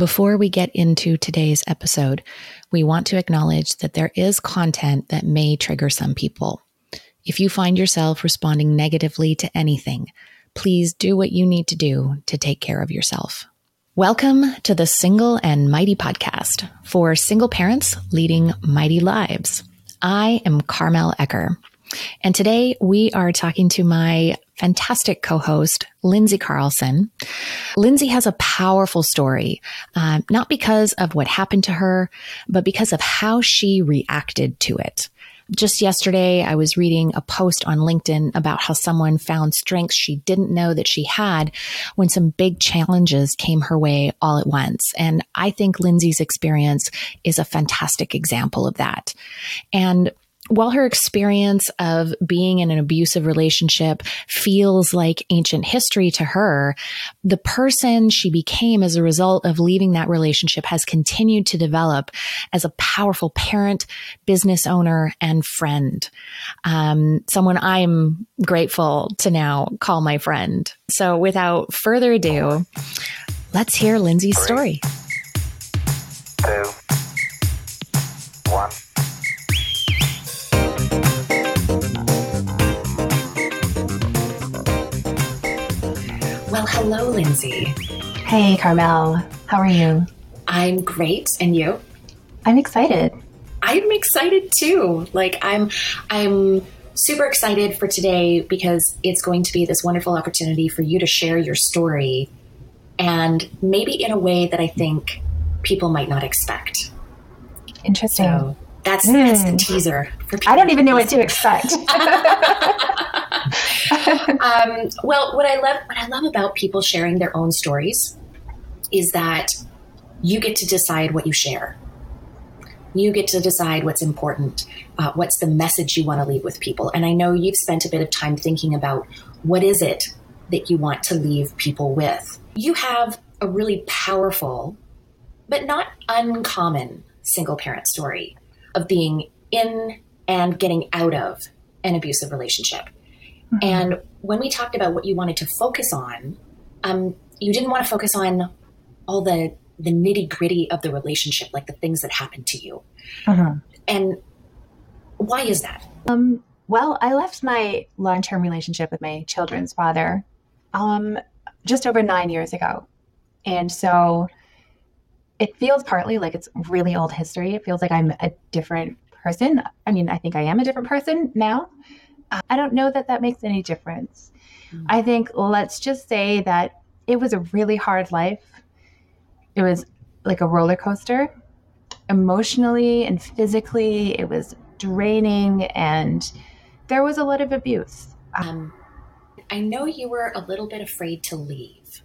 Before we get into today's episode, we want to acknowledge that there is content that may trigger some people. If you find yourself responding negatively to anything, please do what you need to do to take care of yourself. Welcome to the Single and Mighty podcast for single parents leading mighty lives. I am Carmel Ecker. And today we are talking to my fantastic co-host, Lindsay Carlson. Lindsay has a powerful story, uh, not because of what happened to her, but because of how she reacted to it. Just yesterday, I was reading a post on LinkedIn about how someone found strengths she didn't know that she had when some big challenges came her way all at once. And I think Lindsay's experience is a fantastic example of that. And while her experience of being in an abusive relationship feels like ancient history to her, the person she became as a result of leaving that relationship has continued to develop as a powerful parent, business owner, and friend. Um, someone I'm grateful to now call my friend. So without further ado, let's hear Lindsay's story. Two, one. Well, hello, Lindsay. Hey, Carmel. How are you? I'm great. And you? I'm excited. I'm excited too. Like I'm I'm super excited for today because it's going to be this wonderful opportunity for you to share your story and maybe in a way that I think people might not expect. Interesting. So that's mm. that's the hmm. teaser. I don't even know what to expect. um, well, what I love what I love about people sharing their own stories is that you get to decide what you share. You get to decide what's important, uh, what's the message you want to leave with people. And I know you've spent a bit of time thinking about what is it that you want to leave people with. You have a really powerful, but not uncommon single parent story of being in and getting out of an abusive relationship. Mm-hmm. And when we talked about what you wanted to focus on, um, you didn't want to focus on all the the nitty gritty of the relationship, like the things that happened to you. Mm-hmm. And why is that? Um, well, I left my long term relationship with my children's father um, just over nine years ago. And so it feels partly like it's really old history. It feels like I'm a different person. I mean, I think I am a different person now. I don't know that that makes any difference. Mm-hmm. I think let's just say that it was a really hard life. It was like a roller coaster, emotionally and physically. It was draining, and there was a lot of abuse. Um, I know you were a little bit afraid to leave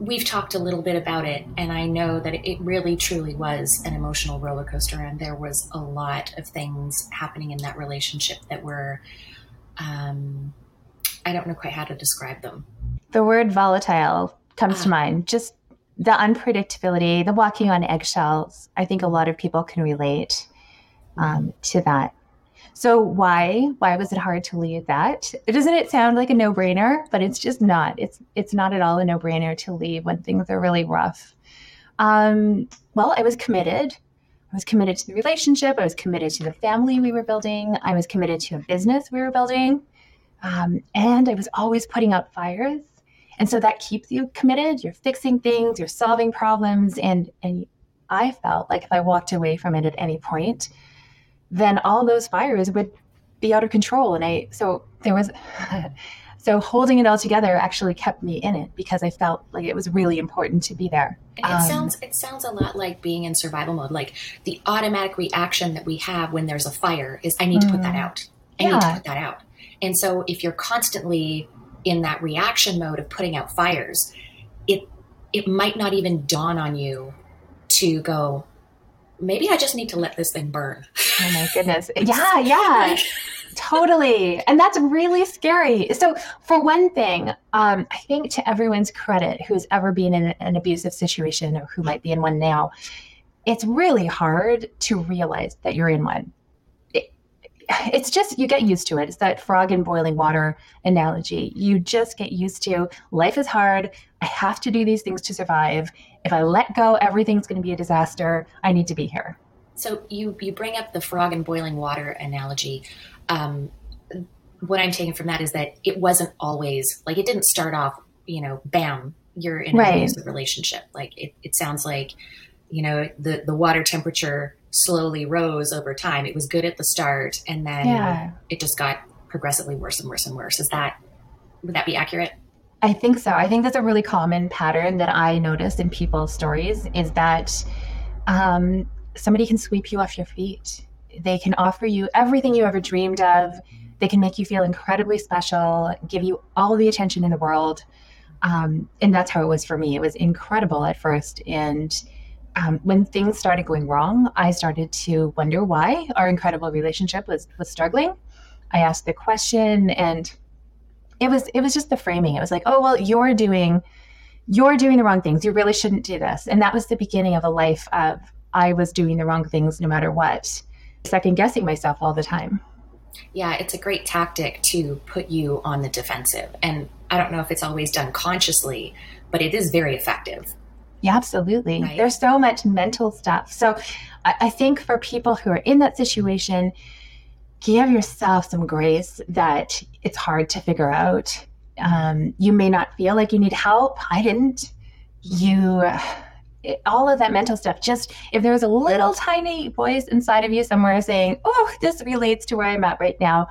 we've talked a little bit about it, and I know that it really truly was an emotional roller coaster, and there was a lot of things happening in that relationship that were, um, I don't know quite how to describe them. The word volatile comes uh, to mind. Just the unpredictability, the walking on eggshells. I think a lot of people can relate um, to that. So why why was it hard to leave that? Doesn't it sound like a no-brainer? But it's just not. It's it's not at all a no-brainer to leave when things are really rough. Um, well, I was committed. I was committed to the relationship. I was committed to the family we were building. I was committed to a business we were building. Um, and I was always putting out fires. And so that keeps you committed. You're fixing things, you're solving problems. And, and I felt like if I walked away from it at any point, then all those fires would be out of control. And I, so there was, so holding it all together actually kept me in it because I felt like it was really important to be there. It um, sounds, it sounds a lot like being in survival mode. Like the automatic reaction that we have when there's a fire is, I need to put that mm. out. I yeah. need to put that out. And so if you're constantly in that reaction mode of putting out fires, it, it might not even dawn on you to go, maybe I just need to let this thing burn. Oh my goodness. Yeah, yeah. totally. And that's really scary. So, for one thing, um, I think to everyone's credit who's ever been in an abusive situation or who might be in one now, it's really hard to realize that you're in one. it's just, you get used to it. It's that frog in boiling water analogy. You just get used to life is hard. I have to do these things to survive. If I let go, everything's going to be a disaster. I need to be here. So you you bring up the frog in boiling water analogy. Um, what I'm taking from that is that it wasn't always like it didn't start off, you know, bam, you're in right. an abusive relationship. Like it, it sounds like, you know, the the water temperature slowly rose over time. It was good at the start, and then yeah. it just got progressively worse and worse and worse. Is that would that be accurate? I think so. I think that's a really common pattern that I noticed in people's stories is that um, somebody can sweep you off your feet. They can offer you everything you ever dreamed of. They can make you feel incredibly special, give you all the attention in the world. Um, and that's how it was for me. It was incredible at first. And um, when things started going wrong, I started to wonder why our incredible relationship was was struggling. I asked the question, and it was it was just the framing. It was like, oh well, you're doing you're doing the wrong things. You really shouldn't do this. And that was the beginning of a life of I was doing the wrong things no matter what, second guessing myself all the time. Yeah, it's a great tactic to put you on the defensive. And I don't know if it's always done consciously, but it is very effective. Yeah, absolutely. Right? There's so much mental stuff. So I, I think for people who are in that situation, give yourself some grace that it's hard to figure out. Um, you may not feel like you need help. I didn't. You, it, all of that mental stuff, just if there's a little tiny voice inside of you somewhere saying, oh, this relates to where I'm at right now,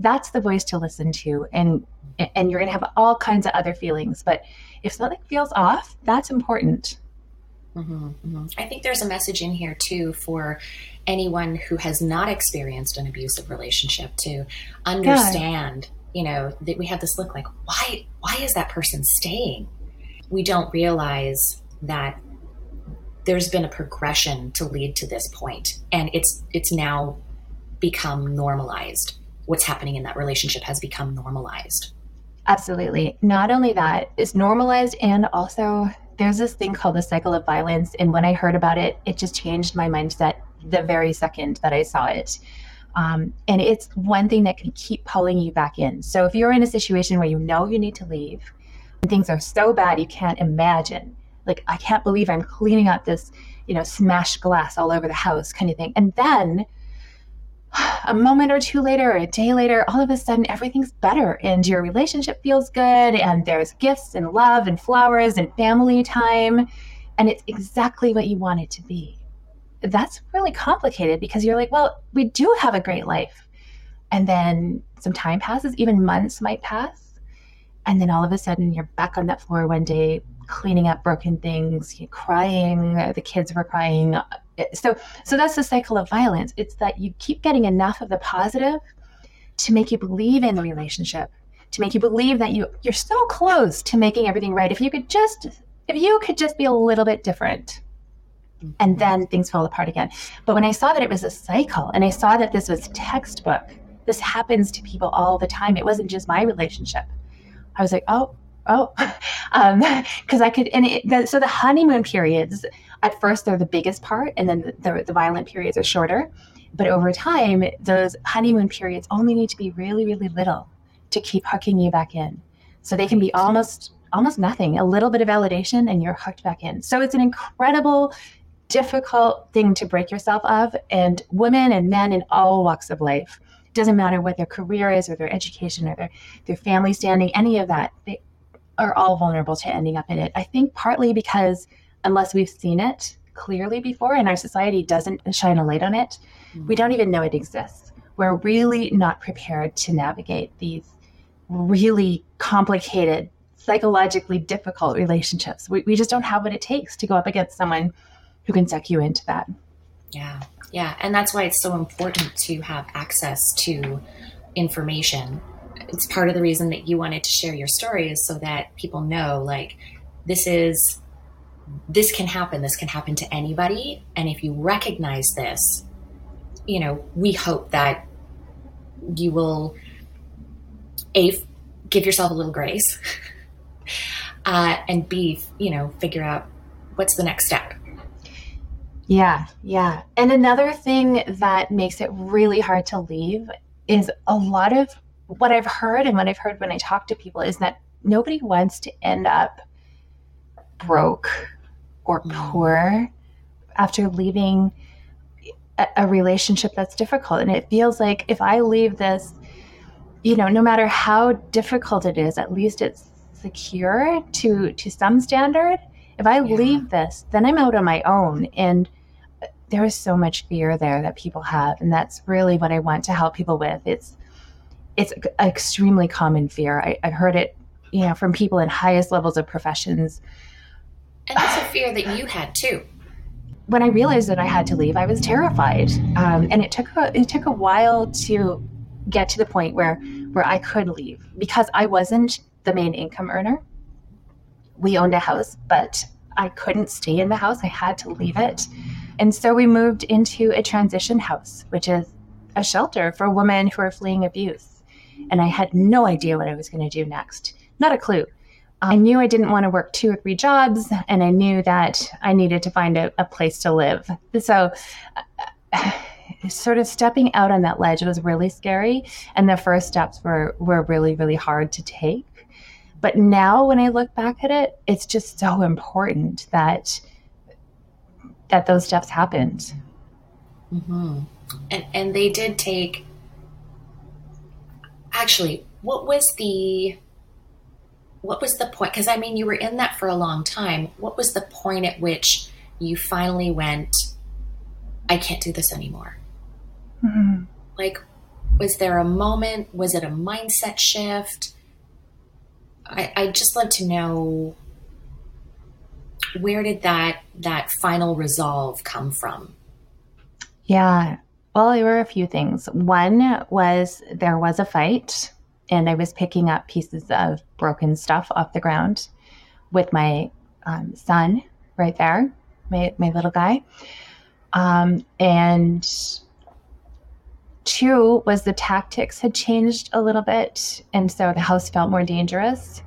that's the voice to listen to. And, and you're going to have all kinds of other feelings. But if something feels off, that's important. Mm-hmm, mm-hmm. I think there's a message in here too for anyone who has not experienced an abusive relationship to understand, yeah. you know, that we have this look like, why, why is that person staying? We don't realize that there's been a progression to lead to this point, and it's it's now become normalized. What's happening in that relationship has become normalized. Absolutely. Not only that, it's normalized and also there's this thing called the cycle of violence. And when I heard about it, it just changed my mindset the very second that I saw it. Um, and it's one thing that can keep pulling you back in. So if you're in a situation where you know you need to leave, and things are so bad you can't imagine, like I can't believe I'm cleaning up this, you know, smashed glass all over the house kind of thing. And then a moment or two later or a day later, all of a sudden everything's better and your relationship feels good and there's gifts and love and flowers and family time. And it's exactly what you want it to be. That's really complicated because you're like, well, we do have a great life. And then some time passes, even months might pass. And then all of a sudden you're back on that floor one day cleaning up broken things, crying. The kids were crying so so that's the cycle of violence. It's that you keep getting enough of the positive to make you believe in the relationship to make you believe that you you're so close to making everything right. If you could just if you could just be a little bit different and then things fall apart again. But when i saw that it was a cycle and i saw that this was textbook this happens to people all the time it wasn't just my relationship. I was like oh oh because um, i could and it, the, so the honeymoon periods at first they're the biggest part and then the, the violent periods are shorter. But over time those honeymoon periods only need to be really really little to keep hooking you back in. So they can be almost almost nothing a little bit of validation and you're hooked back in. So it's an incredible difficult thing to break yourself of and women and men in all walks of life doesn't matter what their career is or their education or their, their family standing any of that they are all vulnerable to ending up in it. I think partly because unless we've seen it clearly before and our society doesn't shine a light on it, mm-hmm. we don't even know it exists. We're really not prepared to navigate these really complicated, psychologically difficult relationships. We, we just don't have what it takes to go up against someone who can suck you into that. Yeah, yeah. And that's why it's so important to have access to information. It's part of the reason that you wanted to share your story is so that people know, like, this is this can happen. This can happen to anybody. And if you recognize this, you know, we hope that you will a give yourself a little grace, uh, and b you know figure out what's the next step. Yeah, yeah. And another thing that makes it really hard to leave is a lot of what I've heard and what I've heard when I talk to people is that nobody wants to end up broke or poor after leaving a, a relationship that's difficult. And it feels like if I leave this, you know, no matter how difficult it is, at least it's secure to to some standard. If I yeah. leave this, then I'm out on my own and there is so much fear there that people have and that's really what I want to help people with. It's it's an extremely common fear. I, I've heard it, you know, from people in highest levels of professions. And that's a fear that you had too when I realized that I had to leave, I was terrified, um, and it took a, it took a while to get to the point where where I could leave because I wasn't the main income earner. We owned a house, but I couldn't stay in the house. I had to leave it, and so we moved into a transition house, which is a shelter for women who are fleeing abuse. And I had no idea what I was going to do next. Not a clue. I knew I didn't want to work two or three jobs, and I knew that I needed to find a, a place to live. So, uh, sort of stepping out on that ledge was really scary, and the first steps were were really really hard to take. But now, when I look back at it, it's just so important that that those steps happened. Mm-hmm. And and they did take. Actually, what was the what was the point? Because I mean, you were in that for a long time. What was the point at which you finally went, I can't do this anymore? Mm-hmm. Like, was there a moment? Was it a mindset shift? I, I'd just love to know where did that that final resolve come from? Yeah. Well, there were a few things. One was there was a fight and I was picking up pieces of broken stuff off the ground with my um, son right there, my, my little guy. Um, and two was the tactics had changed a little bit. And so the house felt more dangerous.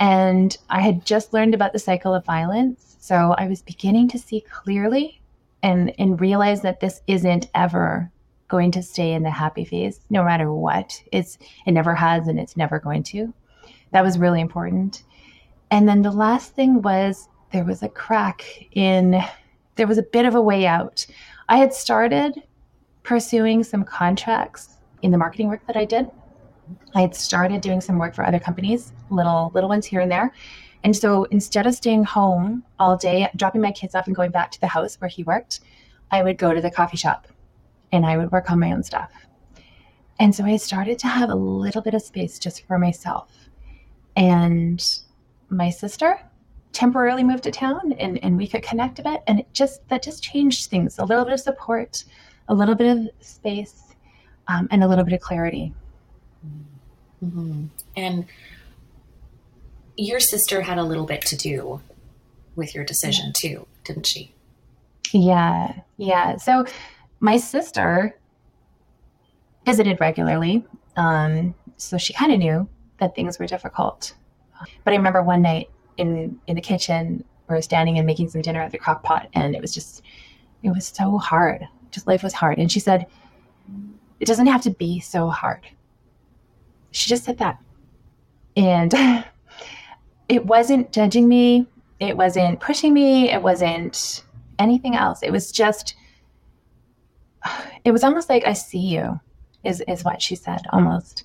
And I had just learned about the cycle of violence. So I was beginning to see clearly and, and realize that this isn't ever going to stay in the happy phase no matter what. It's it never has and it's never going to. That was really important. And then the last thing was there was a crack in there was a bit of a way out. I had started pursuing some contracts in the marketing work that I did. I had started doing some work for other companies, little little ones here and there. And so instead of staying home all day, dropping my kids off and going back to the house where he worked, I would go to the coffee shop and I would work on my own stuff. And so I started to have a little bit of space just for myself. And my sister temporarily moved to town and, and we could connect a bit. And it just, that just changed things a little bit of support, a little bit of space, um, and a little bit of clarity. Mm-hmm. And your sister had a little bit to do with your decision too, didn't she? Yeah. Yeah. So my sister visited regularly. Um, so she kind of knew that things were difficult. But I remember one night in, in the kitchen, we were standing and making some dinner at the crock pot, and it was just, it was so hard. Just life was hard. And she said, It doesn't have to be so hard. She just said that. And it wasn't judging me, it wasn't pushing me, it wasn't anything else. It was just, it was almost like I see you is is what she said almost.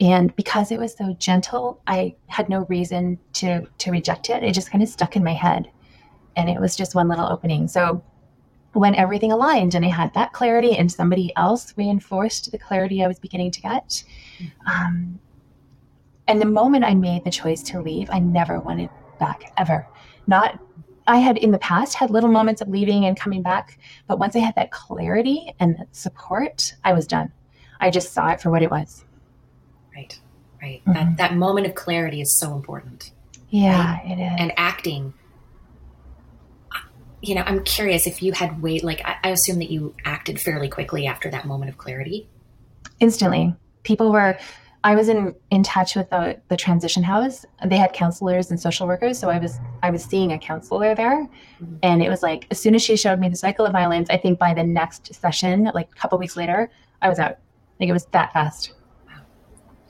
And because it was so gentle, I had no reason to to reject it. It just kind of stuck in my head. And it was just one little opening. So when everything aligned and I had that clarity and somebody else reinforced the clarity I was beginning to get. Um, and the moment I made the choice to leave, I never wanted back ever. Not I had in the past had little moments of leaving and coming back, but once I had that clarity and that support, I was done. I just saw it for what it was. Right, right. Mm-hmm. That that moment of clarity is so important. Yeah, right? it is. And acting. You know, I'm curious if you had wait. Like, I, I assume that you acted fairly quickly after that moment of clarity. Instantly, people were I was in in touch with the the transition house. They had counselors and social workers, so I was I was seeing a counselor there, mm-hmm. and it was like as soon as she showed me the cycle of violence, I think by the next session, like a couple weeks later, I was out. Like it was that fast. Wow,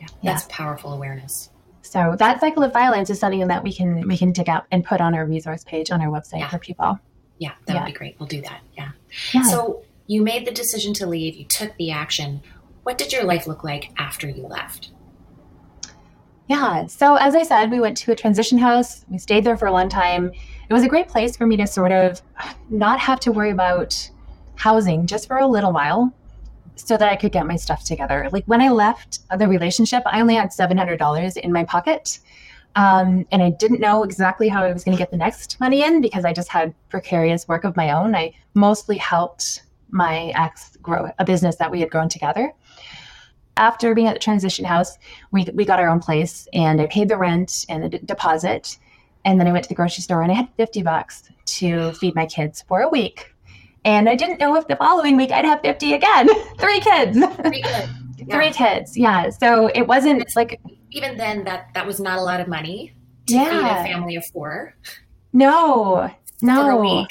yeah, that's yeah. powerful awareness. So that cycle of violence is something that we can we can dig up and put on our resource page on our website Yeah. for people. Yeah, that Yeah. would be great. We'll do that. Yeah. Yeah. So you made the decision to leave, you took the action. What did your life look like after you left? Yeah. So as I said, we went to a transition house. We stayed there for a long time. It was a great place for me to sort of not have to worry about housing just for a little while so that I could get my stuff together. Like when I left the relationship, I only had $700 in my pocket. Um, and I didn't know exactly how I was going to get the next money in because I just had precarious work of my own. I mostly helped my ex grow a business that we had grown together. After being at the transition house, we, we got our own place and I paid the rent and the d- deposit. And then I went to the grocery store and I had 50 bucks to feed my kids for a week. And I didn't know if the following week I'd have 50 again. Three kids. Pretty good. Yeah. Three kids. Yeah. So it wasn't it's like, Even then, that that was not a lot of money to feed a yeah. family of four No, no.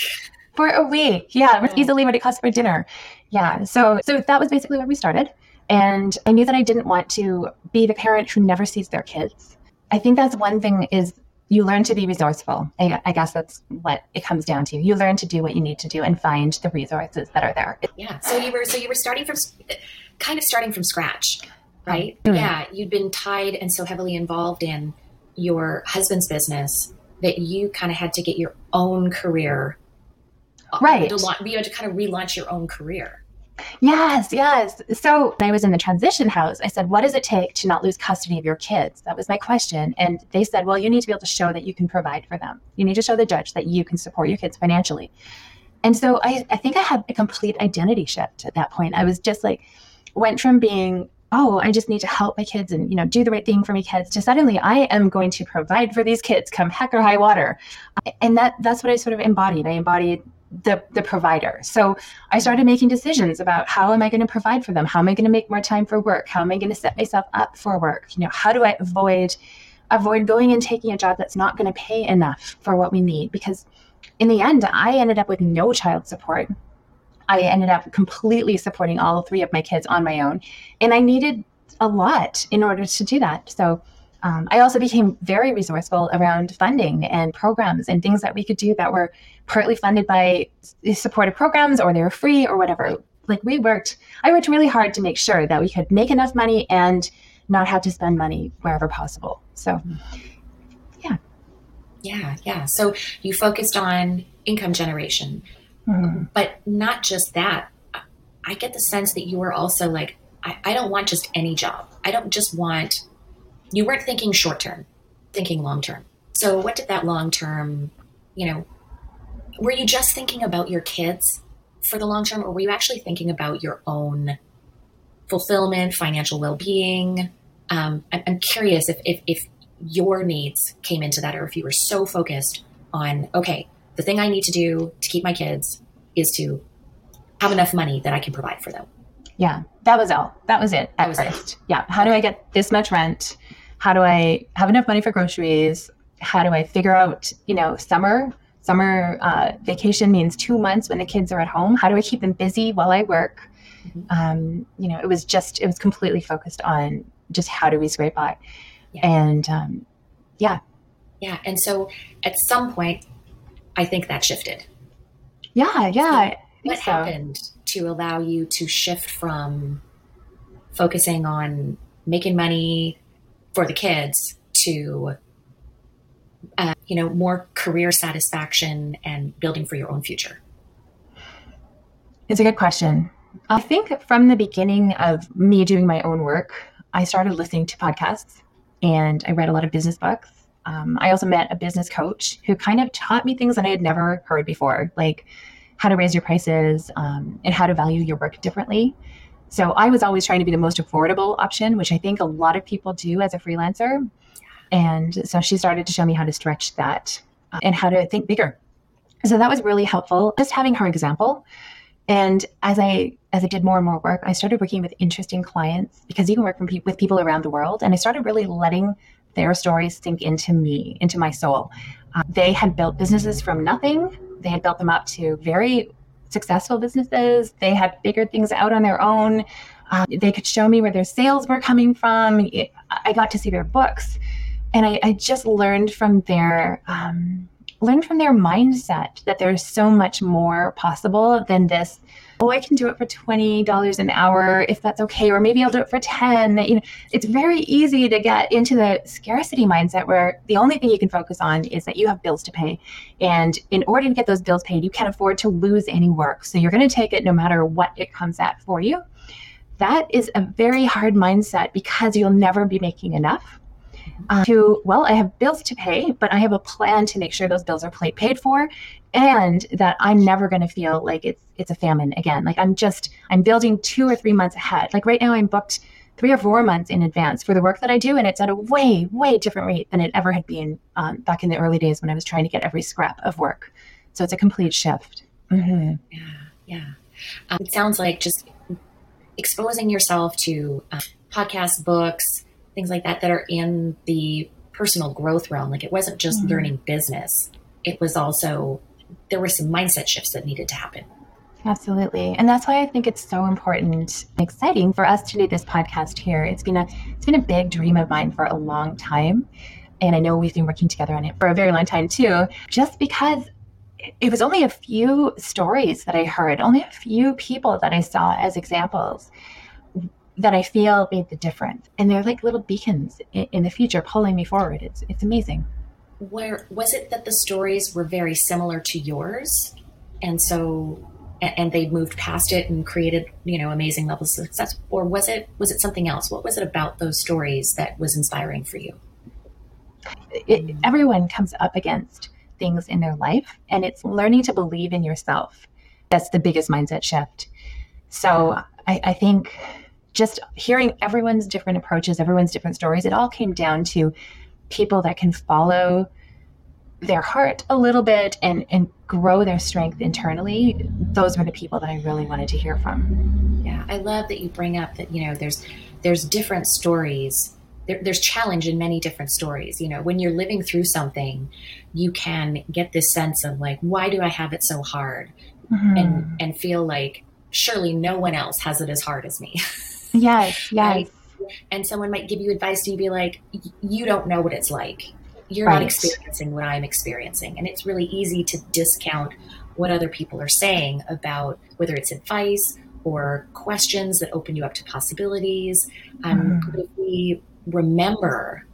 For a week. For a week. Yeah. Yeah. Easily what it costs for dinner. Yeah. So, so that was basically where we started. And I knew that I didn't want to be the parent who never sees their kids. I think that's one thing is you learn to be resourceful. I, I guess that's what it comes down to. You learn to do what you need to do and find the resources that are there. Yeah. So you were so you were starting from kind of starting from scratch, right? Mhm. Yeah. You'd been tied and so heavily involved in your husband's business that you kind of had to get your own career Uh, right. To launch, you had to kind of relaunch your own career. Yes, yes. So when I was in the transition house, I said, What does it take to not lose custody of your kids? That was my question. And they said, Well, you need to be able to show that you can provide for them. You need to show the judge that you can support your kids financially. And so I, I think I had a complete identity shift at that point. I was just like, went from being, oh, I just need to help my kids and you know do the right thing for my kids to suddenly I am going to provide for these kids come heck or high water. And that that's what I sort of embodied. I embodied the the provider. So I started making decisions about how am I going to provide for them? How am I going to make more time for work? How am I going to set myself up for work? You know, how do I avoid avoid going and taking a job that's not going to pay enough for what we need? Because in the end, I ended up with no child support. I ended up completely supporting all three of my kids on my own, and I needed a lot in order to do that. So. Um, I also became very resourceful around funding and programs and things that we could do that were partly funded by supportive programs or they were free or whatever. Like we worked, I worked really hard to make sure that we could make enough money and not have to spend money wherever possible. So, Yeah, yeah. Yeah. So you focused on income generation, mhm. but not just that. I- I get the sense that you were also like, I, I don't want just any job. I don't just want, you weren't thinking short term, thinking long term. So what did that long term, you know, were you just thinking about your kids for the long term or were you actually thinking about your own fulfillment, financial well being? Um, I'm, I'm curious if, if, if your needs came into that or if you were so focused on, okay, the thing I need to do to keep my kids is to have enough money that I can provide for them. yeah, that was all. That was it That at was it. Yeah. How do I get this much rent? How do I have enough money for groceries? How do I figure out, you know, summer? Summer uh, vacation means two months when the kids are at home. How do I keep them busy while I work? Mhm. Um, you know, it was just, it was completely focused on just how do we scrape by. Yeah. And um, Yeah. Yeah. And so at some point, I think that shifted. yeah, yeah. Think What so. happened to allow you to shift from focusing on making money for the kids to, uh, you know, more career satisfaction and building for your own future? It's a good question. I think from the beginning of me doing my own work, I started listening to podcasts and I read a lot of business books. Um, I also met a business coach who kind of taught me things that I had never heard before, like how to raise your prices um, and how to value your work differently. So I was always trying to be the most affordable option, which I think a lot of people do as a freelancer. And so she started to show me how to stretch that uh, and how to think bigger. So that was really helpful. Just having her example and as I as I did more and more work, I started working with interesting clients because you can work from pe- with people around the world, and I started really letting their stories sink into me, into my soul. Uh, they had built businesses from nothing. They had built them up to very successful businesses. They had figured things out on their own. Uh, they could show me where their sales were coming from. I got to see their books. and I, I just learned from their um, learned from their mindset that there's so much more possible than this oh i can do it for $20 an hour if that's okay or maybe i'll do it for 10 you know. It's very easy to get into the scarcity mindset where the only thing you can focus on is that you have bills to pay. And in order to get those bills paid you can't afford to lose any work. So you're going to take it no matter what it comes at for you. That is a very hard mindset because you'll never be making enough uh, to, well, I have bills to pay, but I have a plan to make sure those bills are paid for and that I'm never going to feel like it's it's a famine again. Like I'm just I'm building 2 or 3 months ahead. Like right now I'm booked 3 or 4 months in advance for the work that I do and it's at a way way different rate than it ever had been um, back in the early days when I was trying to get every scrap of work. So it's a complete shift. Mm-hmm. Yeah, yeah. Um, it sounds like just exposing yourself to uh, podcasts, books, things like that that are in the personal growth realm. Like it wasn't just mm-hmm. learning business, it was also, there were some mindset shifts that needed to happen. Absolutely. And that's why I think it's so important and exciting for us to do this podcast here. It's been a it's been a big dream of mine for a long time. And I know we've been working together on it for a very long time too, just because it was only a few stories that I heard, only a few people that I saw as examples that I feel made the difference. And they're like little beacons in, in the future pulling me forward. It's it's amazing. Where was it that the stories were very similar to yours? And so and they moved past it and created, you know, amazing levels of success or was it was it something else? What was it about those stories that was inspiring for you? It, everyone comes up against things in their life and it's learning to believe in yourself. That's the biggest mindset shift. So I, I think just hearing everyone's different approaches, everyone's different stories, it all came down to people that can follow their heart a little bit and, and grow their strength internally. Those were the people that I really wanted to hear from. Yeah, I love that you bring up that, you know, there's there's different stories. There, there's challenge in many different stories. You know, when you're living through something, you can get this sense of like, why do I have it so hard? Mm-hmm. And and feel like surely no one else has it as hard as me. Yes, yes. Right? And someone might give you advice and you'd be like, you don't know what it's like. You're right. not experiencing what I'm experiencing. And it's really easy to discount what other people are saying about whether it's advice or questions that open you up to possibilities. Um, mm. If we remember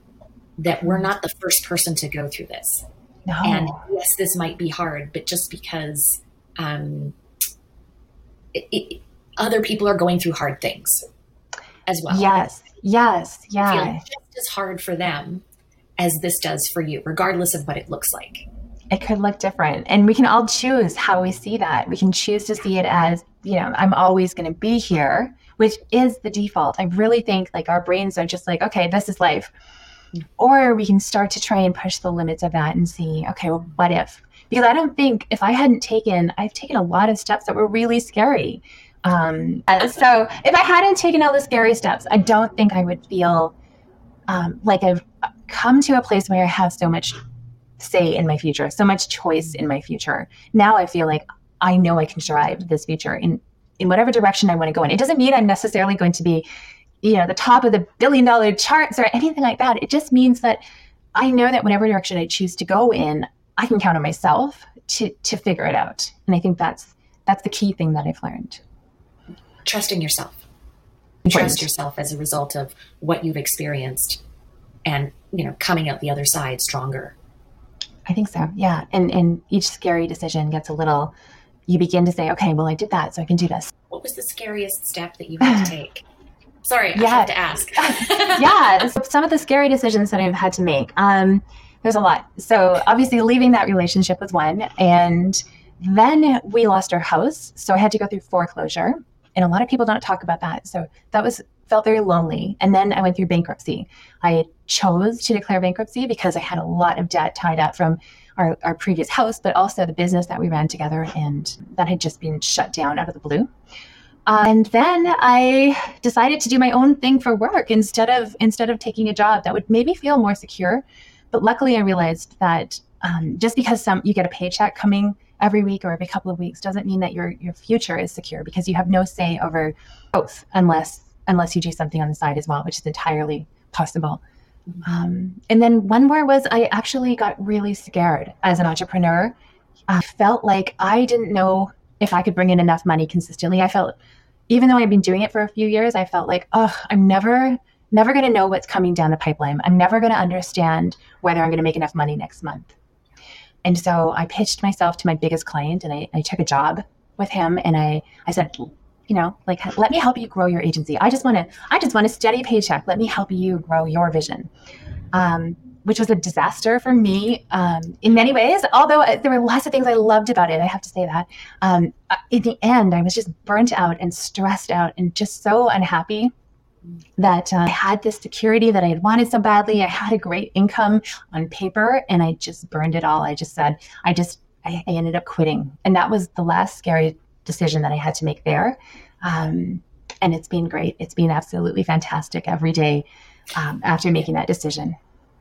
that we're not the first person to go through this. No. And yes, this might be hard, but just because um, it, it, other people are going through hard things as well. Yes, yes, yeah. just as hard for them as this does for you, regardless of what it looks like. It could look different. And we can all choose how we see that. We can choose to see it as, you know, I'm always going to be here, which is the default. I really think like our brains are just like, okay, this is life. Or we can start to try and push the limits of that and see, okay, well, what if? Because I don't think if I hadn't taken, I've taken a lot of steps that were really scary um, so if I hadn't taken all the scary steps, I don't think I would feel um, like I've come to a place where I have so much say in my future, so much choice in my future. Now I feel like I know I can drive this future in in whatever direction I want to go in. It doesn't mean I'm necessarily going to be, you know, the top of the billion dollar charts or anything like that. It just means that I know that whatever direction I choose to go in, I can count on myself to to figure it out. And I think that's that's the key thing that I've learned trusting yourself. Trust yourself as a result of what you've experienced and, you know, coming out the other side stronger. I think so. Yeah. And and each scary decision gets a little you begin to say, okay, well I did that, so I can do this. What was the scariest step that you had to take? Sorry, yeah. I have to ask. yeah. Some of the scary decisions that I've had to make. Um, there's a lot. So obviously leaving that relationship was one. And then we lost our house. So I had to go through foreclosure and a lot of people don't talk about that. So that was felt very lonely. And then I went through bankruptcy. I chose to declare bankruptcy because I had a lot of debt tied up from our, our previous house, but also the business that we ran together, and that had just been shut down out of the blue. Uh, and then I decided to do my own thing for work instead of instead of taking a job that would maybe feel more secure. But luckily, I realized that um, just because some you get a paycheck coming every week or every couple of weeks doesn't mean that your your future is secure because you have no say over both unless unless you do something on the side as well, which is entirely possible. Um, and then one more was I actually got really scared as an entrepreneur. I felt like I didn't know if I could bring in enough money consistently. I felt, even though I've been doing it for a few years, I felt like, oh, I'm never, never going to know what's coming down the pipeline. I'm never going to understand whether I'm going to make enough money next month. And so I pitched myself to my biggest client and I, I took a job with him and I, I said, you know, like let me help you grow your agency. I just want to, I just want a steady paycheck. Let me help you grow your vision. Um, which was a disaster for me um, in many ways. Although there were lots of things I loved about it, I have to say that. Um, uh, in the end, I was just burnt out and stressed out and just so unhappy that uh, I had this security that I had wanted so badly. I had a great income on paper, and I just burned it all. I just said, I just, I, I ended up quitting, and that was the last scary decision that I had to make there. Um, and it's been great. It's been absolutely fantastic every day um, after making that decision.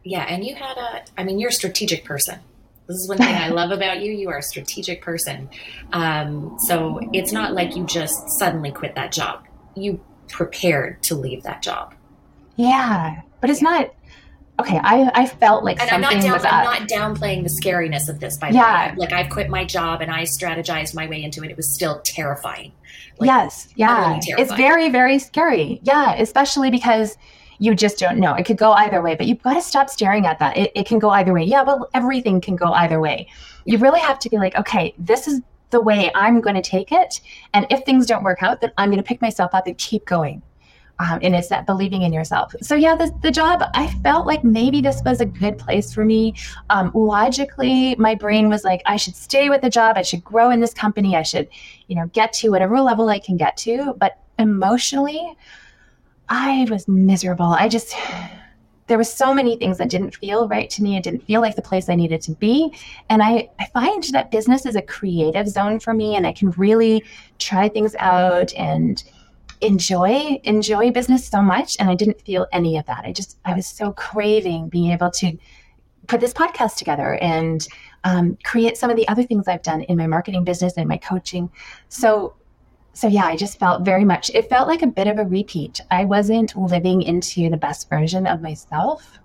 Yeah, and you had a, I mean, you're a strategic person. This is one thing I love about you. You are a strategic person. Um, so it's not like you just suddenly quit that job. You prepared to leave that job. Yeah, but it's yeah. not. Okay, I, I felt like and something I'm not, down, I'm not downplaying the scariness of this. By the yeah. way, like I've quit my job and I strategized my way into it. It was still terrifying. Like, yes, yeah, it's very very scary. Yeah, especially because you just don't know. It could go either way, but you've got to stop staring at that. It, it can go either way. Yeah, well, everything can go either way. You really have to be like, okay, this is the way I'm going to take it. And if things don't work out, then I'm going to pick myself up and keep going. Um, and it's that believing in yourself. So yeah, the, the job, I felt like maybe this was a good place for me. Um, logically, my brain was like, I should stay with the job. I should grow in this company. I should, you know, get to whatever level I can get to. But emotionally, I was miserable. I just, there were so many things that didn't feel right to me. It didn't feel like the place I needed to be. And I, I find that business is a creative zone for me and I can really try things out and enjoy enjoy business so much and I didn't feel any of that. I just I was so craving being able to put this podcast together and um, create some of the other things I've done in my marketing business and my coaching. So so yeah, I just felt very much, it felt like a bit of a repeat. I wasn't living into the best version of myself.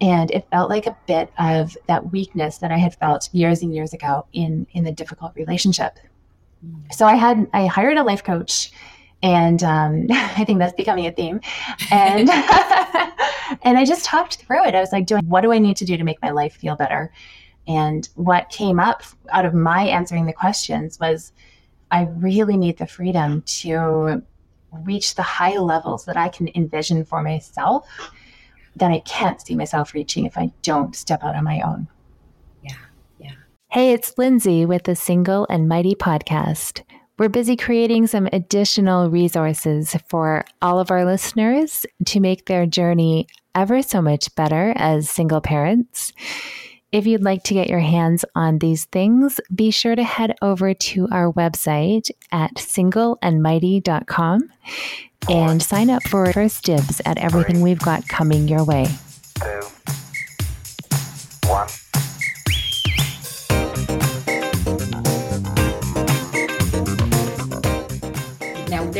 And it felt like a bit of that weakness that I had felt years and years ago in, in the difficult relationship. So I had, I hired a life coach and um, I think that's becoming a theme. And, and I just talked through it. I was like, doing, what do I need to do to make my life feel better? And what came up out of my answering the questions was, I really need the freedom to reach the high levels that I can envision for myself that I can't see myself reaching if I don't step out on my own. Yeah. Yeah. Hey, it's Lindsay with the Single and Mighty podcast. We're busy creating some additional resources for all of our listeners to make their journey ever so much better as single parents. If you'd like to get your hands on these things, be sure to head over to our website at singleandmighty.com and sign up for first dibs at everything we've got coming your way. Two, one.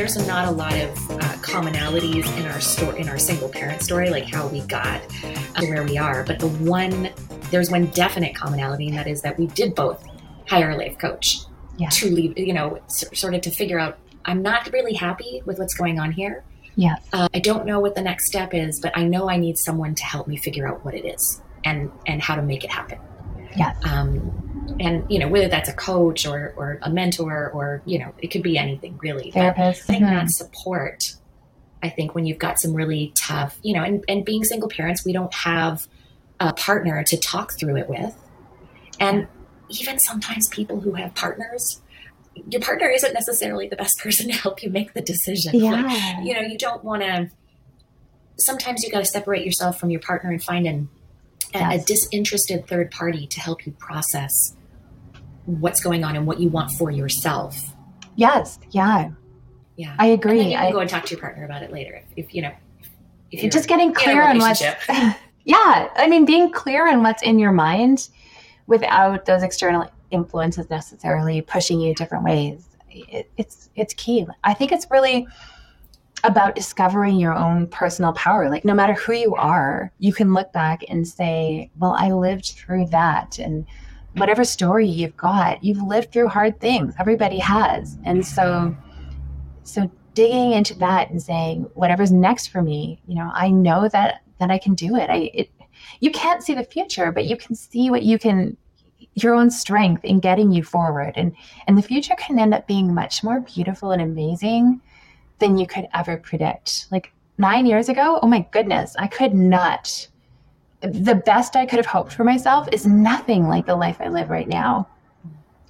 There's not a lot of uh, commonalities in our story, in our single parent story, like how we got to where we are. But the one there's one definite commonality, and that is that we did both hire a life coach yeah. to leave, you know, sort of to figure out, I'm not really happy with what's going on here. Yeah. Uh, I don't know what the next step is, but I know I need someone to help me figure out what it is and, and how to make it happen. Yeah. Um, and you know whether that's a coach or, or a mentor or you know it could be anything really therapist I think mm-hmm. that support I think when you've got some really tough you know and, and being single parents we don't have a partner to talk through it with. And even sometimes people who have partners, your partner isn't necessarily the best person to help you make the decision. Yeah. Like, you know, you don't want to, sometimes you got to separate yourself from your partner and find an, yes. a disinterested third party to help you process what's going on and what you want for yourself. Yes. Yeah. Yeah. I agree. And you can I, go and talk to your partner about it later if, if you know, if you're just getting clear on what's yeah i mean being clear on what's in your mind without those external influences necessarily pushing you different ways it, it's it's key i think it's really about discovering your own personal power. Like, no matter who you are, you can look back and say, Well, I lived through that. And whatever story you've got, you've lived through hard things. Everybody has. And so, so digging into that and saying, whatever's next for me, you know, I know that that I can do it. I it, you can't see the future, but you can see what you can your own strength in getting you forward and and the future can end up being much more beautiful and amazing than you could ever predict. Like 9 years ago oh my goodness i could not the best i could have hoped for myself is nothing like the life i live right now.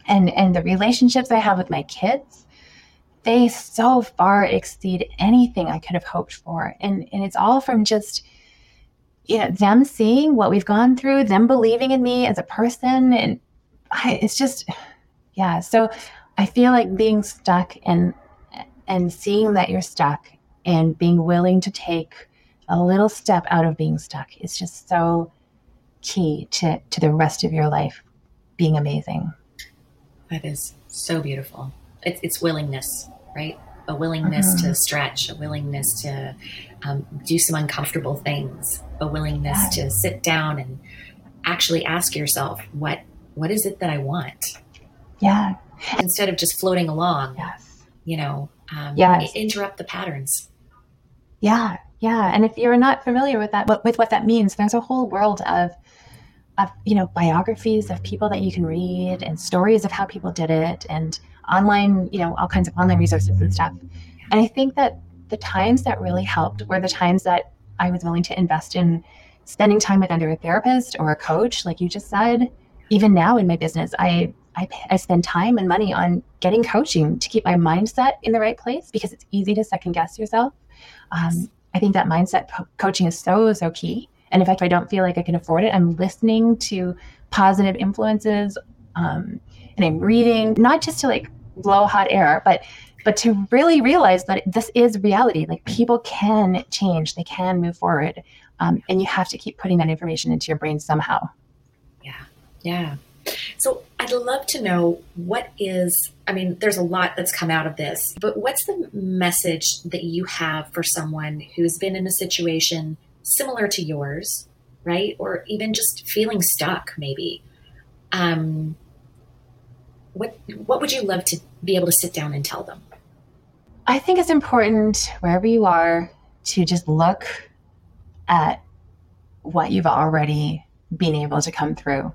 And and the relationships i have with my kids they so far exceed anything i could have hoped for. And and it's all from just you know them seeing what we've gone through them believing in me as a person. And I, it's just yeah. So i feel like being stuck and and seeing that you're stuck and being willing to take a little step out of being stuck is just so key to to the rest of your life being amazing that is so beautiful it's, it's willingness right a willingness to mm-hmm. stretch, a willingness to um, do some uncomfortable things, a willingness yeah. to sit down and actually ask yourself, what what is it that I want? Yeah. Instead of just floating along. Yes. You know, um, yes. interrupt the patterns. Yeah, yeah. And if you're not familiar with that, with what that means, there's a whole world of of you know biographies of people that you can read and stories of how people did it and online, you know, all kinds of online resources and stuff. And I think that the times that really helped were the times that I was willing to invest in spending time with either a therapist or a coach, like you just said. Even now in my business, I, I, I spend time and money on getting coaching to keep my mindset in the right place because it's easy to second guess yourself. Um, I think that mindset po- coaching is so, so key. And in fact, if I don't feel like I can afford it, I'm listening to positive influences um, and I'm reading, not just to like blow hot air, but but to really realize that this is reality. Like people can change, they can move forward, um, and you have to keep putting that information into your brain somehow. Yeah, yeah. So I'd love to know what is. I mean, there's a lot that's come out of this, but what's the message that you have for someone who's been in a situation similar to yours, right, or even just feeling stuck, maybe? Um, what what would you love to be able to sit down and tell them? I think it's important wherever you are to just look at what you've already been able to come through.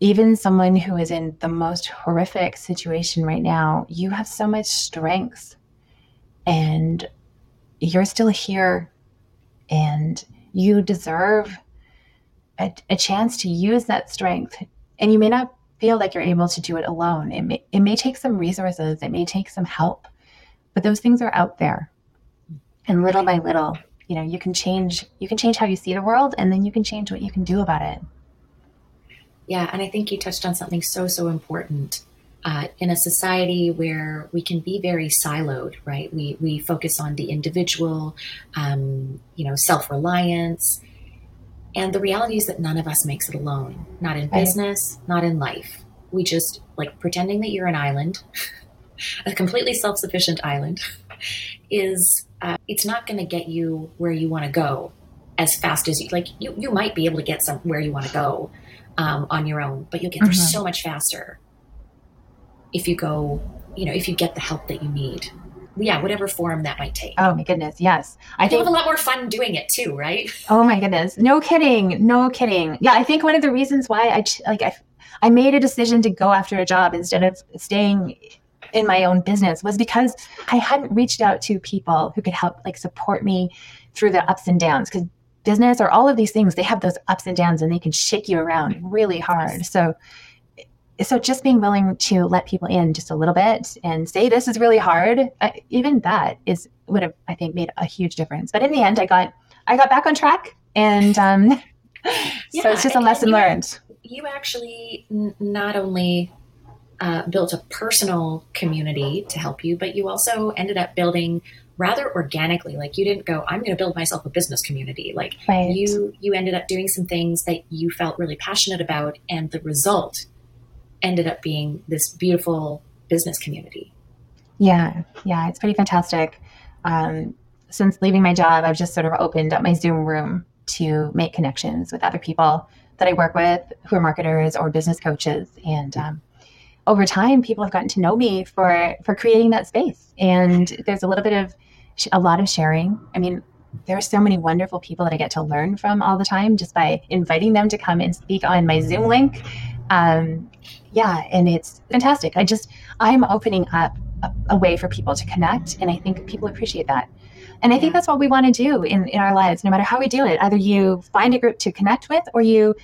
Even someone who is in the most horrific situation right now, you have so much strength and you're still here and you deserve a, a chance to use that strength. And you may not feel like you're able to do it alone. It may, it may take some resources, it may take some help, but those things are out there. And little by little, you know, you can change you can change how you see the world and then you can change what you can do about it. Yeah, and I think you touched on something so so important. Uh, in a society where we can be very siloed, right? We we focus on the individual, um, you know, self reliance, and the reality is that none of us makes it alone, not in business, not in life. We just like pretending that you're an island, a completely self sufficient island, is uh, it's not going to get you where you want to go as fast as you like. You, you might be able to get some where you want to go um, on your own, but you'll get there mm-hmm. so much faster if you go, you know, if you get the help that you need yeah, whatever form that might take. Oh my goodness, yes. I think you have a lot more fun doing it too, right? Oh my goodness, no kidding, no kidding. Yeah, I think one of the reasons why I like I, I made a decision to go after a job instead of staying in my own business was because I hadn't reached out to people who could help like support me through the ups and downs because business or all of these things they have those ups and downs and they can shake you around really hard. So so just being willing to let people in just a little bit and say this is really hard uh, even that is would have i think made a huge difference but in the end i got i got back on track and um, yeah, so it's just a lesson you, learned you actually n- not only uh, built a personal community to help you but you also ended up building rather organically like you didn't go i'm going to build myself a business community like right. you you ended up doing some things that you felt really passionate about and the result ended up being this beautiful business community. Yeah, yeah, it's pretty fantastic. um, since leaving my job, I've just sort of opened up my Zoom room to make connections with other people that I work with who are marketers or business coaches. And um, over time, people have gotten to know me for for creating that space. And there's a little bit of a lot of sharing. I mean, there are so many wonderful people that I get to learn from all the time just by inviting them to come and speak on my Zoom link. Um, yeah, and it's fantastic. I just I'm opening up a, a way for people to connect, and I think people appreciate that. And I think that's what we want to do in, in our lives, no matter how we do it. Either you find a group to connect with or you,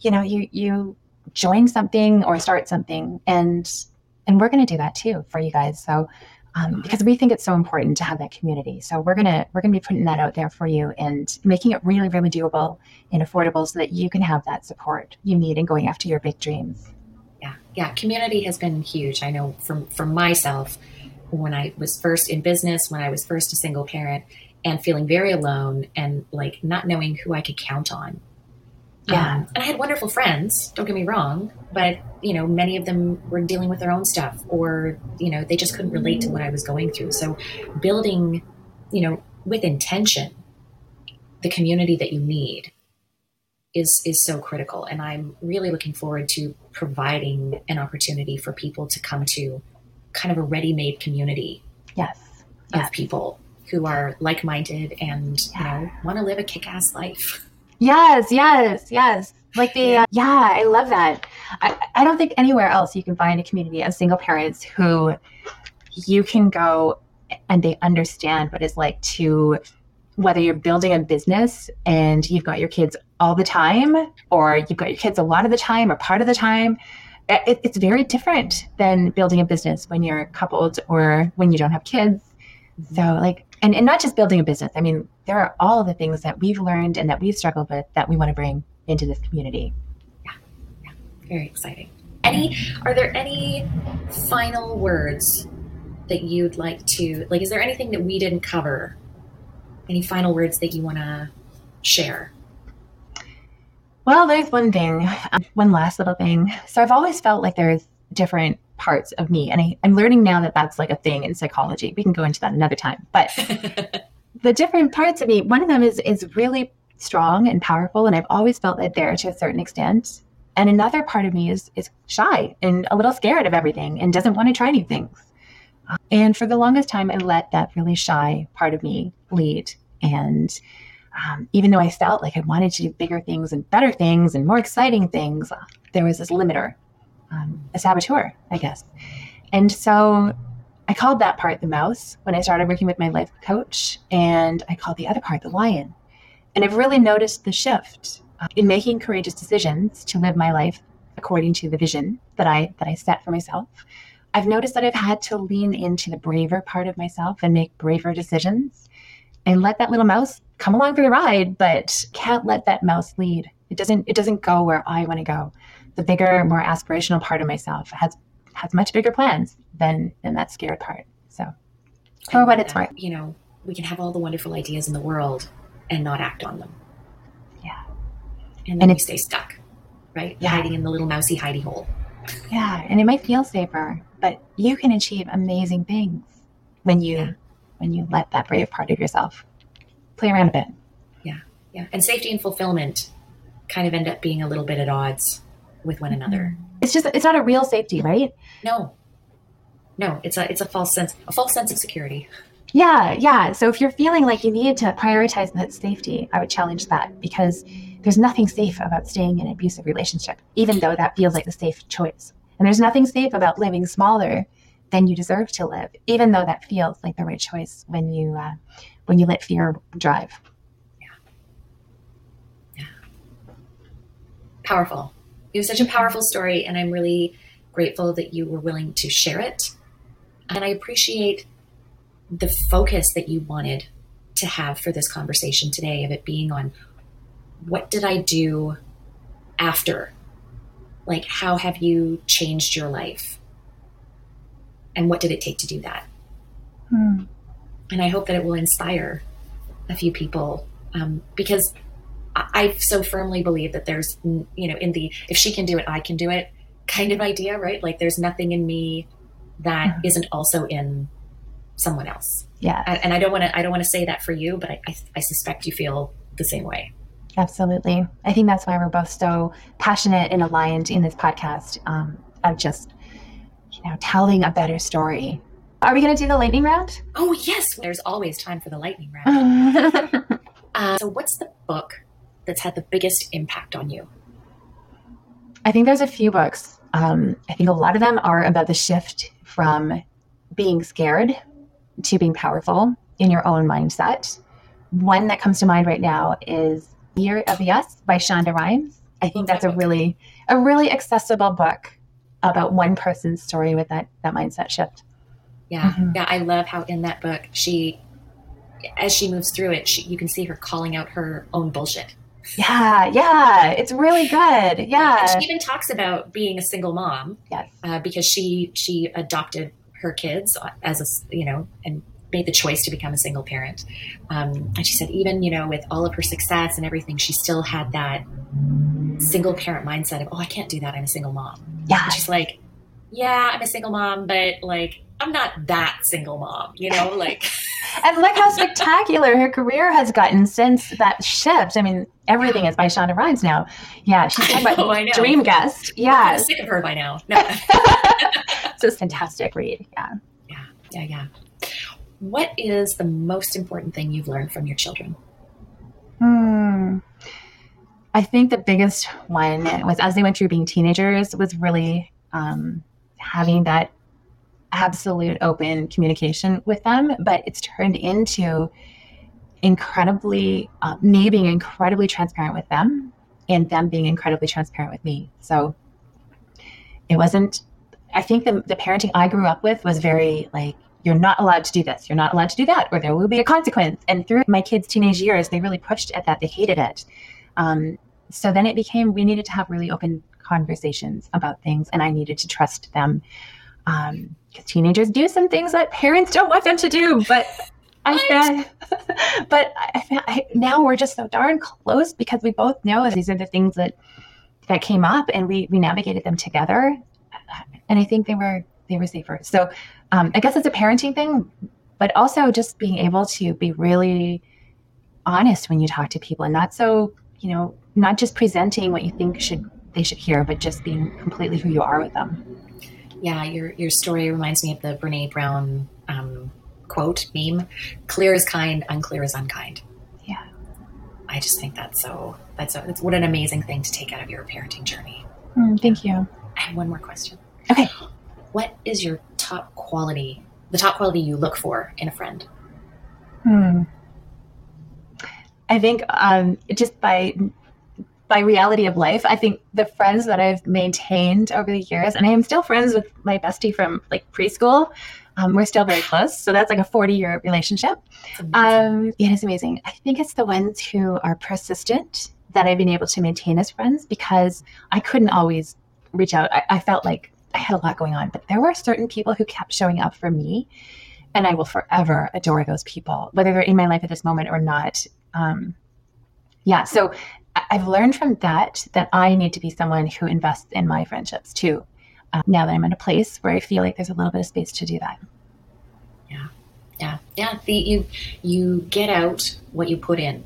you know, you you join something or start something. And and we're gonna do that too for you guys. So um, because we think it's so important to have that community. So we're gonna we're gonna be putting that out there for you and making it really, really doable and affordable so that you can have that support you need in going after your big dreams. Yeah, yeah. Community has been huge. I know from from myself when I was first in business, when I was first a single parent, and feeling very alone and like not knowing who I could count on. Yeah. Um, and I had wonderful friends, don't get me wrong, but you know, many of them were dealing with their own stuff or, you know, they just couldn't relate to what I was going through. So building, you know, with intention, the community that you need is is so critical. And I'm really looking forward to providing an opportunity for people to come to kind of a ready-made community yes. of yes. people who are like-minded and you know want to live a kick-ass life. Yes, yes, yes. Like the uh, yeah, I love that. I, I don't think anywhere else you can find a community of single parents who you can go and they understand what it's like to whether you're building a business and you've got your kids all the time or you've got your kids a lot of the time or part of the time it, it's very different than building a business when you're coupled or when you don't have kids. So, like, and, and not just building a business. I mean, there are all the things that we've learned and that we've struggled with that we want to bring into this community. Yeah, yeah, very exciting. Any, are there any final words that you'd like to, like, is there anything that we didn't cover? Any final words that you want to share? Well, there's one thing, um, one last little thing. So I've always felt like there's different parts of me, and I, am learning now that that's like a thing in psychology. We can go into that another time. But the different parts of me, one of them is is really strong and powerful, and I've always felt that there to a certain extent. And another part of me is is shy and a little scared of everything and doesn't want to try new things. And for the longest time, I let that really shy part of me lead and um, even though I felt like I wanted to do bigger things and better things and more exciting things, there was this limiter, um, a saboteur, I guess. And so I called that part the mouse when I started working with my life coach, and I called the other part the lion. And I've really noticed the shift uh, in making courageous decisions to live my life according to the vision that I that I set for myself. I've noticed that I've had to lean into the braver part of myself and make braver decisions and let that little mouse come along for the ride, but can't let that mouse lead. It doesn't it doesn't go where I want to go. The bigger, more aspirational part of myself has has much bigger plans than than that scared part. So for what it's worth. You know, we can have all the wonderful ideas in the world and not act on them. Yeah. And then and we stay stuck, right? Yeah. Hiding in the little mousy hidey hole. Yeah. And it might feel safer, but you can achieve amazing things when you yeah. when you let that brave part of yourself play around a bit. Yeah, yeah. And safety and fulfillment kind of end up being a little bit at odds with one another. Mm-hmm. It's just it's not a real safety, right? No. No, it's a it's a false sense a false sense of security. Yeah, yeah. So if you're feeling like you need to prioritize that safety, I would challenge that because there's nothing safe about staying in an abusive relationship, even though that feels like the safe choice. And there's nothing safe about living smaller than you deserve to live, even though that feels like the right choice when you uh, when you let fear drive. Yeah. Yeah. Powerful. It was such a powerful story, and I'm really grateful that you were willing to share it. And I appreciate the focus that you wanted to have for this conversation today of it being on what did I do after? Like, how have you changed your life? And what did it take to do that? Hmm and I hope that it will inspire a few people um, because I so firmly believe that there's, you know, in the if she can do it, I can do it kind of idea, right? Like there's nothing in me that mm-hmm. not also in someone else. Yeah. And, and I don't want to I don't want to say that for you, but I, I, I suspect you feel the same way. Absolutely. I think that's why we're both so passionate and aligned in this podcast um, of just, you know, telling a better story. Are we going to do the lightning round? Oh yes, there's always time for the lightning round. uh, so, what's the book that's had the biggest impact on you? I think there's a few books. Um, I think a lot of them are about the shift from being scared to being powerful in your own mindset. One that comes to mind right now is Year of Yes by Shonda Rhimes. I think that's a really a really accessible book about one person's story with that that mindset shift. Yeah, mm-hmm. yeah, I love how in that book she, as she moves through it, she, you can see her calling out her own bullshit. Yeah, yeah, it's really good. Yeah, she even talks about being a single mom. Yes, uh, because she she adopted her kids as a you know and made the choice to become a single parent. Um, and she said even you know with all of her success and everything, she still had that single parent mindset of oh I can't do that I'm a single mom. Yeah, and she's like yeah I'm a single mom, but like I'm not that single mom, you know, like. and look how spectacular her career has gotten since that shift. I mean, everything is by Shonda Rhimes now. Yeah, she's talking about Dream Guest. Yeah, I'm sick of her by now. No. it's fantastic read. Yeah, yeah, yeah, yeah. What is the most important thing you've learned from your children? Hmm. I think the biggest one was as they went through being teenagers was really um, having that absolute open communication with them, but it's turned into incredibly, uh, me being incredibly transparent with them and them being incredibly transparent with me. So it wasn't, I think the, the parenting I grew up with was very like, you're not allowed to do this, you're not allowed to do that, or there will be a consequence. And through my kids' teenage years, they really pushed at that, they hated it. Um, so then it became, we needed to have really open conversations about things, and I needed to trust them um, because teenagers do some things that parents don't want them to do. But I found, but I found, I, now we're just so darn close because we both know these are the things that that came up, and we we navigated them together. And I think they were they were safer. So um, I guess it's a parenting thing, but also just being able to be really honest when you talk to people, and not so you know not just presenting what you think should they should hear, but just being completely who you are with them yeah, your your story reminds me of the Brene Brown um, quote meme: "Clear is kind, unclear is unkind." Yeah, I just think that's so that's so, that's what an amazing thing to take out of your parenting journey. Mm, thank you. I have one more question. Okay, what is your top quality? The top quality you look for in a friend? Hmm. I think um, just by by reality of life, I think the friends that I've maintained over the years, and I am still friends with my bestie from like preschool. Um, we're still very close. So that's like a 40 year relationship. Um, it is amazing. I think it's the ones who are persistent that I've been able to maintain as friends because I couldn't always reach out. I, I felt like I had a lot going on, but there were certain people who kept showing up for me. And I will forever adore those people, whether they're in my life at this moment or not. Um, yeah, so I've learned from that that I need to be someone who invests in my friendships too. Uh, now that I'm in a place where I feel like there's a little bit of space to do that. Yeah, yeah, yeah. The, you you get out what you put in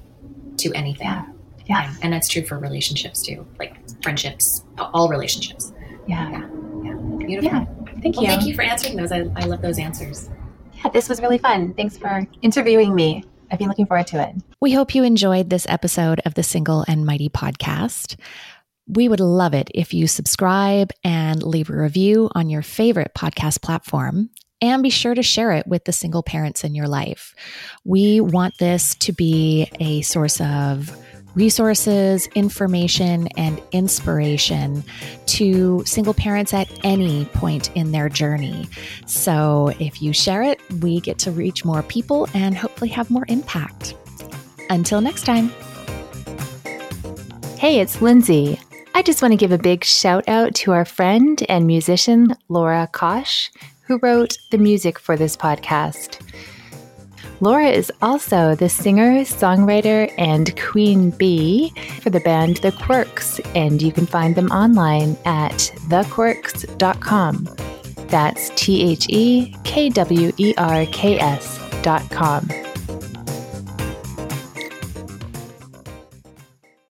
to anything. Yeah, yeah, and, and that's true for relationships too, like friendships, all relationships. Yeah, yeah. Beautiful. Yeah, thank well, you. Thank you for answering those. I, I love those answers. Yeah, this was really fun. Thanks for interviewing me. I've been looking forward to it. We hope you enjoyed this episode of the Single and Mighty podcast. We would love it if you subscribe and leave a review on your favorite podcast platform. And be sure to share it with the single parents in your life. We want this to be a source of resources, information, and inspiration to single parents at any point in their journey. So if you share it, we get to reach more people and hopefully have more impact. Until next time. Hey, it's Lindsay. I just want to give a big shout out to our friend and musician, Laura Kosh, who wrote the music for this podcast. Laura is also the singer, songwriter, and queen bee for the band The Kwerks, and you can find them online at thekwerks.com. That's T H E K W E R K S dot com.